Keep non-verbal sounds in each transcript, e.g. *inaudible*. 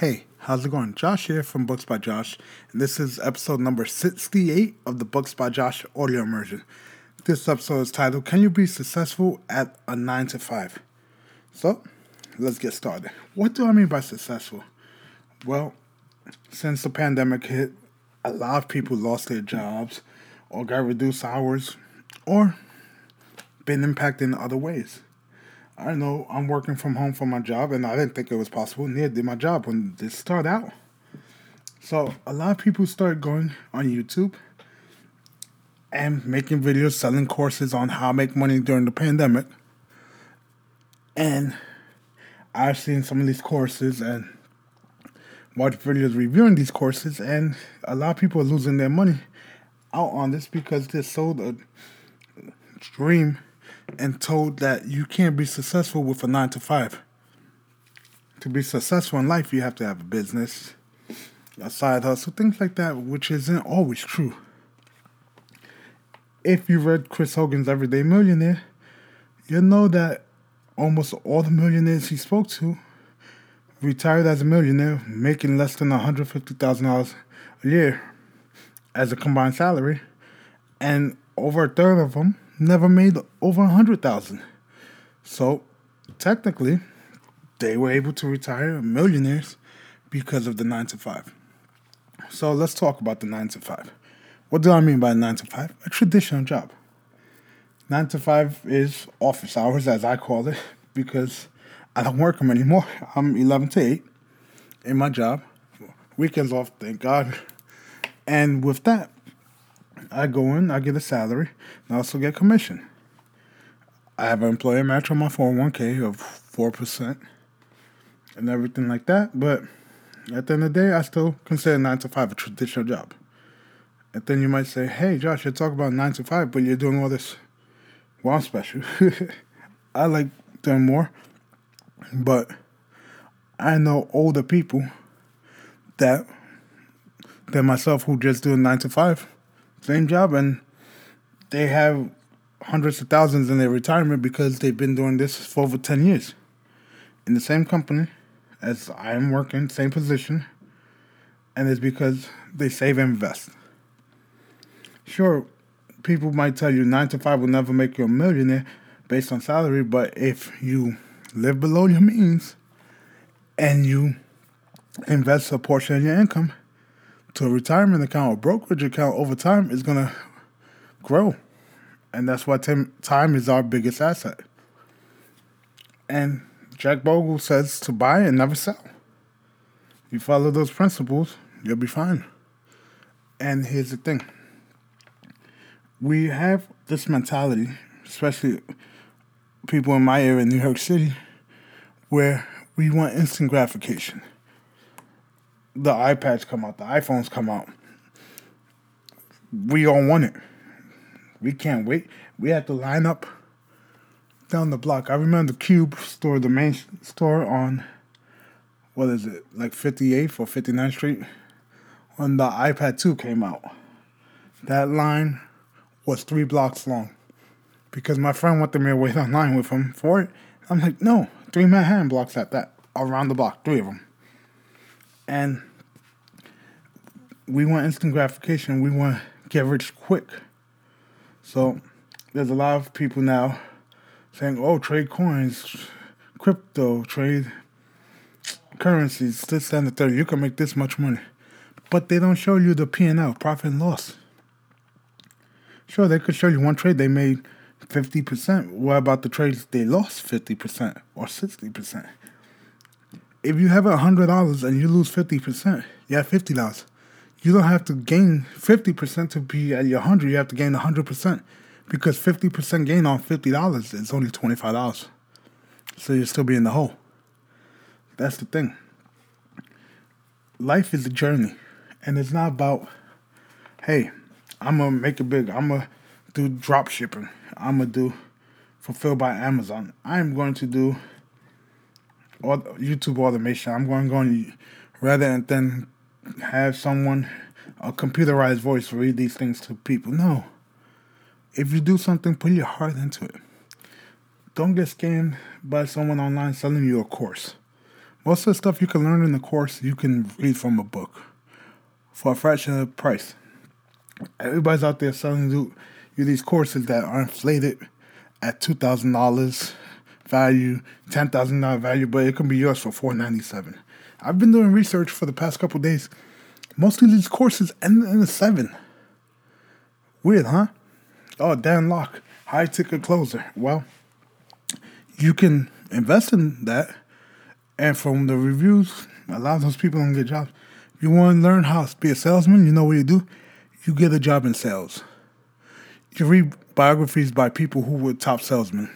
Hey, how's it going? Josh here from Books by Josh, and this is episode number 68 of the Books by Josh audio immersion. This episode is titled Can You Be Successful at a 9 to 5? So, let's get started. What do I mean by successful? Well, since the pandemic hit, a lot of people lost their jobs or got reduced hours or been impacted in other ways. I know I'm working from home for my job, and I didn't think it was possible. Neither did my job when this started out. So a lot of people started going on YouTube and making videos selling courses on how to make money during the pandemic. And I've seen some of these courses and watched videos reviewing these courses, and a lot of people are losing their money out on this because they sold a dream and told that you can't be successful with a nine to five. To be successful in life, you have to have a business, a side hustle, things like that, which isn't always true. If you read Chris Hogan's Everyday Millionaire, you know that almost all the millionaires he spoke to retired as a millionaire, making less than $150,000 a year as a combined salary, and over a third of them never made over a hundred thousand. So technically, they were able to retire millionaires because of the nine to five. So let's talk about the nine to five. What do I mean by nine to five? A traditional job. Nine to five is office hours, as I call it, because I don't work them anymore. *laughs* I'm 11 to 8 in my job. Weekends off, thank God. And with that, I go in, I get a salary, and I also get commission. I have an employer match on my 401k of 4% and everything like that, but at the end of the day, I still consider 9 to 5 a traditional job. And then you might say, hey, Josh, you talk about 9 to 5, but you're doing all this. Well, I'm special. *laughs* I like doing more, but I know older people that than myself who just do 9 to 5 same job, and they have hundreds of thousands in their retirement because they've been doing this for over 10 years in the same company as I am working, same position, and it's because they save and invest. Sure, people might tell you nine to five will never make you a millionaire based on salary, but if you live below your means and you invest a portion of your income, to a retirement account or brokerage account over time is going to grow. And that's why time is our biggest asset. And Jack Bogle says to buy and never sell. You follow those principles, you'll be fine. And here's the thing we have this mentality, especially people in my area in New York City, where we want instant gratification the iPads come out, the iPhones come out. We all want it. We can't wait. We had to line up down the block. I remember the Cube store, the main store on what is it, like 58th or 59th Street, when the iPad 2 came out. That line was three blocks long because my friend wanted me to wait *laughs* online with him for it. I'm like, no, three Manhattan blocks at that, around the block, three of them. And we want instant gratification. We want get rich quick. So there's a lot of people now saying, oh, trade coins, crypto, trade currencies, this, and the third. You can make this much money. But they don't show you the P&L, profit and loss. Sure, they could show you one trade they made 50%. What about the trades they lost 50% or 60%? If you have hundred dollars and you lose fifty percent, you have fifty dollars. You don't have to gain fifty percent to be at your hundred. You have to gain hundred percent because fifty percent gain on fifty dollars is only twenty five dollars. So you'll still be in the hole. That's the thing. Life is a journey, and it's not about, hey, I'm gonna make it big. I'm gonna do drop shipping. I'm gonna do fulfilled by Amazon. I'm going to do YouTube automation. I'm going to go on rather than have someone a computerized voice read these things to people. No. If you do something, put your heart into it. Don't get scammed by someone online selling you a course. Most of the stuff you can learn in the course, you can read from a book for a fraction of the price. Everybody's out there selling you, these courses that are inflated at two thousand dollars value, ten thousand dollar value, but it can be yours for four ninety seven. I've been doing research for the past couple days. Most of these courses end in a seven. Weird, huh? Oh, Dan Lok, high ticket closer. Well, you can invest in that, and from the reviews, a lot of those people don't get jobs. You want to learn how to be a salesman, you know what you do? You get a job in sales. You read biographies by people who were top salesmen.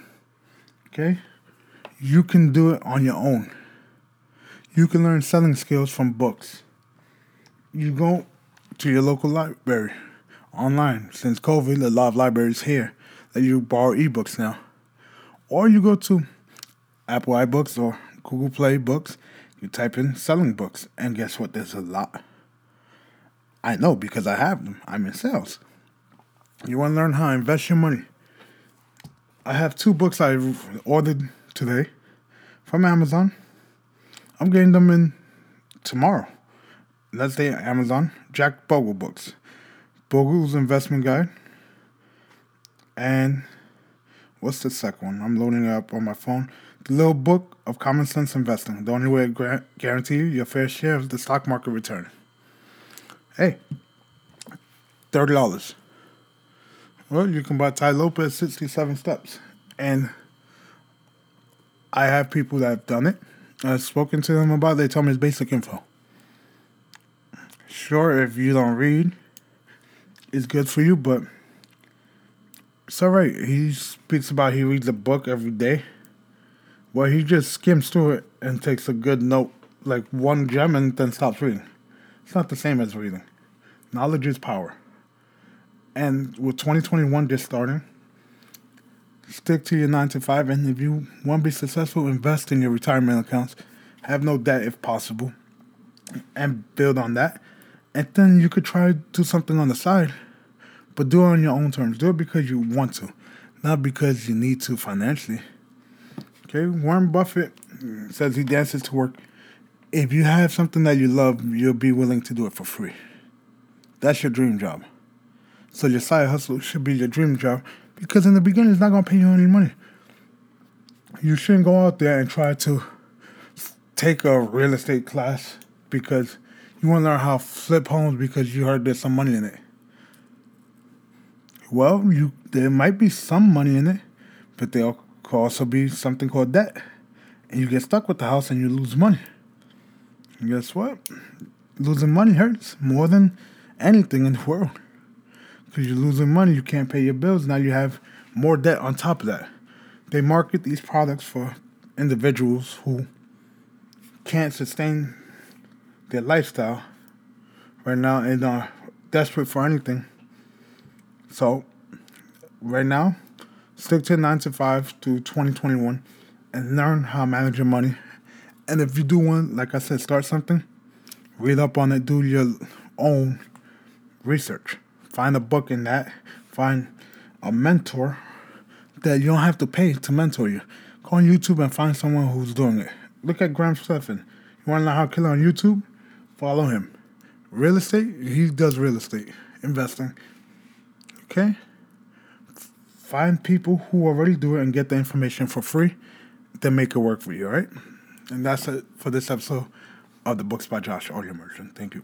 Okay? You can do it on your own. You can learn selling skills from books. You go to your local library online. Since COVID, a lot of libraries here let you borrow ebooks now. Or you go to Apple iBooks or Google Play Books, you type in selling books, and guess what? There's a lot. I know because I have them. I'm in sales. You want to learn how to invest your money? I have two books I ordered today from Amazon. I'm getting them in tomorrow. Let's say Amazon. Jack Bogle books. Bogle's investment guide. And what's the second one? I'm loading it up on my phone. The little book of common sense investing. The only way to guarantee you your fair share of the stock market return. Hey, thirty dollars. Well, you can buy Tai Lopez 67 Steps. And I have people that have done it. I've spoken to them about it. They tell me it's basic info. Sure, if you don't read, it's good for you, but it's alright. He speaks about he reads a book every day. Well, he just skims through it and takes a good note, like one gem, and then stops reading. It's not the same as reading. Knowledge is power. And with 2021 just starting, stick to your 9 to 5. And if you want to be successful, invest in your retirement accounts. Have no debt if possible. And build on that. And then you could try to do something on the side. But do it on your own terms. Do it because you want to, not because you need to financially. Okay, Warren Buffett says he dances to work. If you have something that you love, you'll be willing to do it for free. That's your dream job. So your side hustle should be your dream job because in the beginning it's not gonna pay you any money. You shouldn't go out there and try to take a real estate class because you want to learn how to flip homes because you heard there's some money in it. Well, you there might be some money in it, but there could also be something called debt, and you get stuck with the house and you lose money. And guess what? Losing money hurts more than anything in the world because you're losing money. You can't pay your bills. Now you have more debt on top of that. They market these products for individuals who can't sustain their lifestyle right now and are desperate for anything. So, right now, stick to 9 to 5 to 2021 and learn how to manage your money. And if you do want, like I said, start something, read up on it, do your own research. Find a book in that. Find a mentor that you don't have to pay to mentor you. Go on YouTube and find someone who's doing it. Look at Graham Stephan. You want to learn how to kill on YouTube? Follow him. Real estate, he does real estate investing. Okay? Find people who already do it and get the information for free, then make it work for you, all right? And that's it for this episode of the Books by Josh Audio Immersion. Thank you.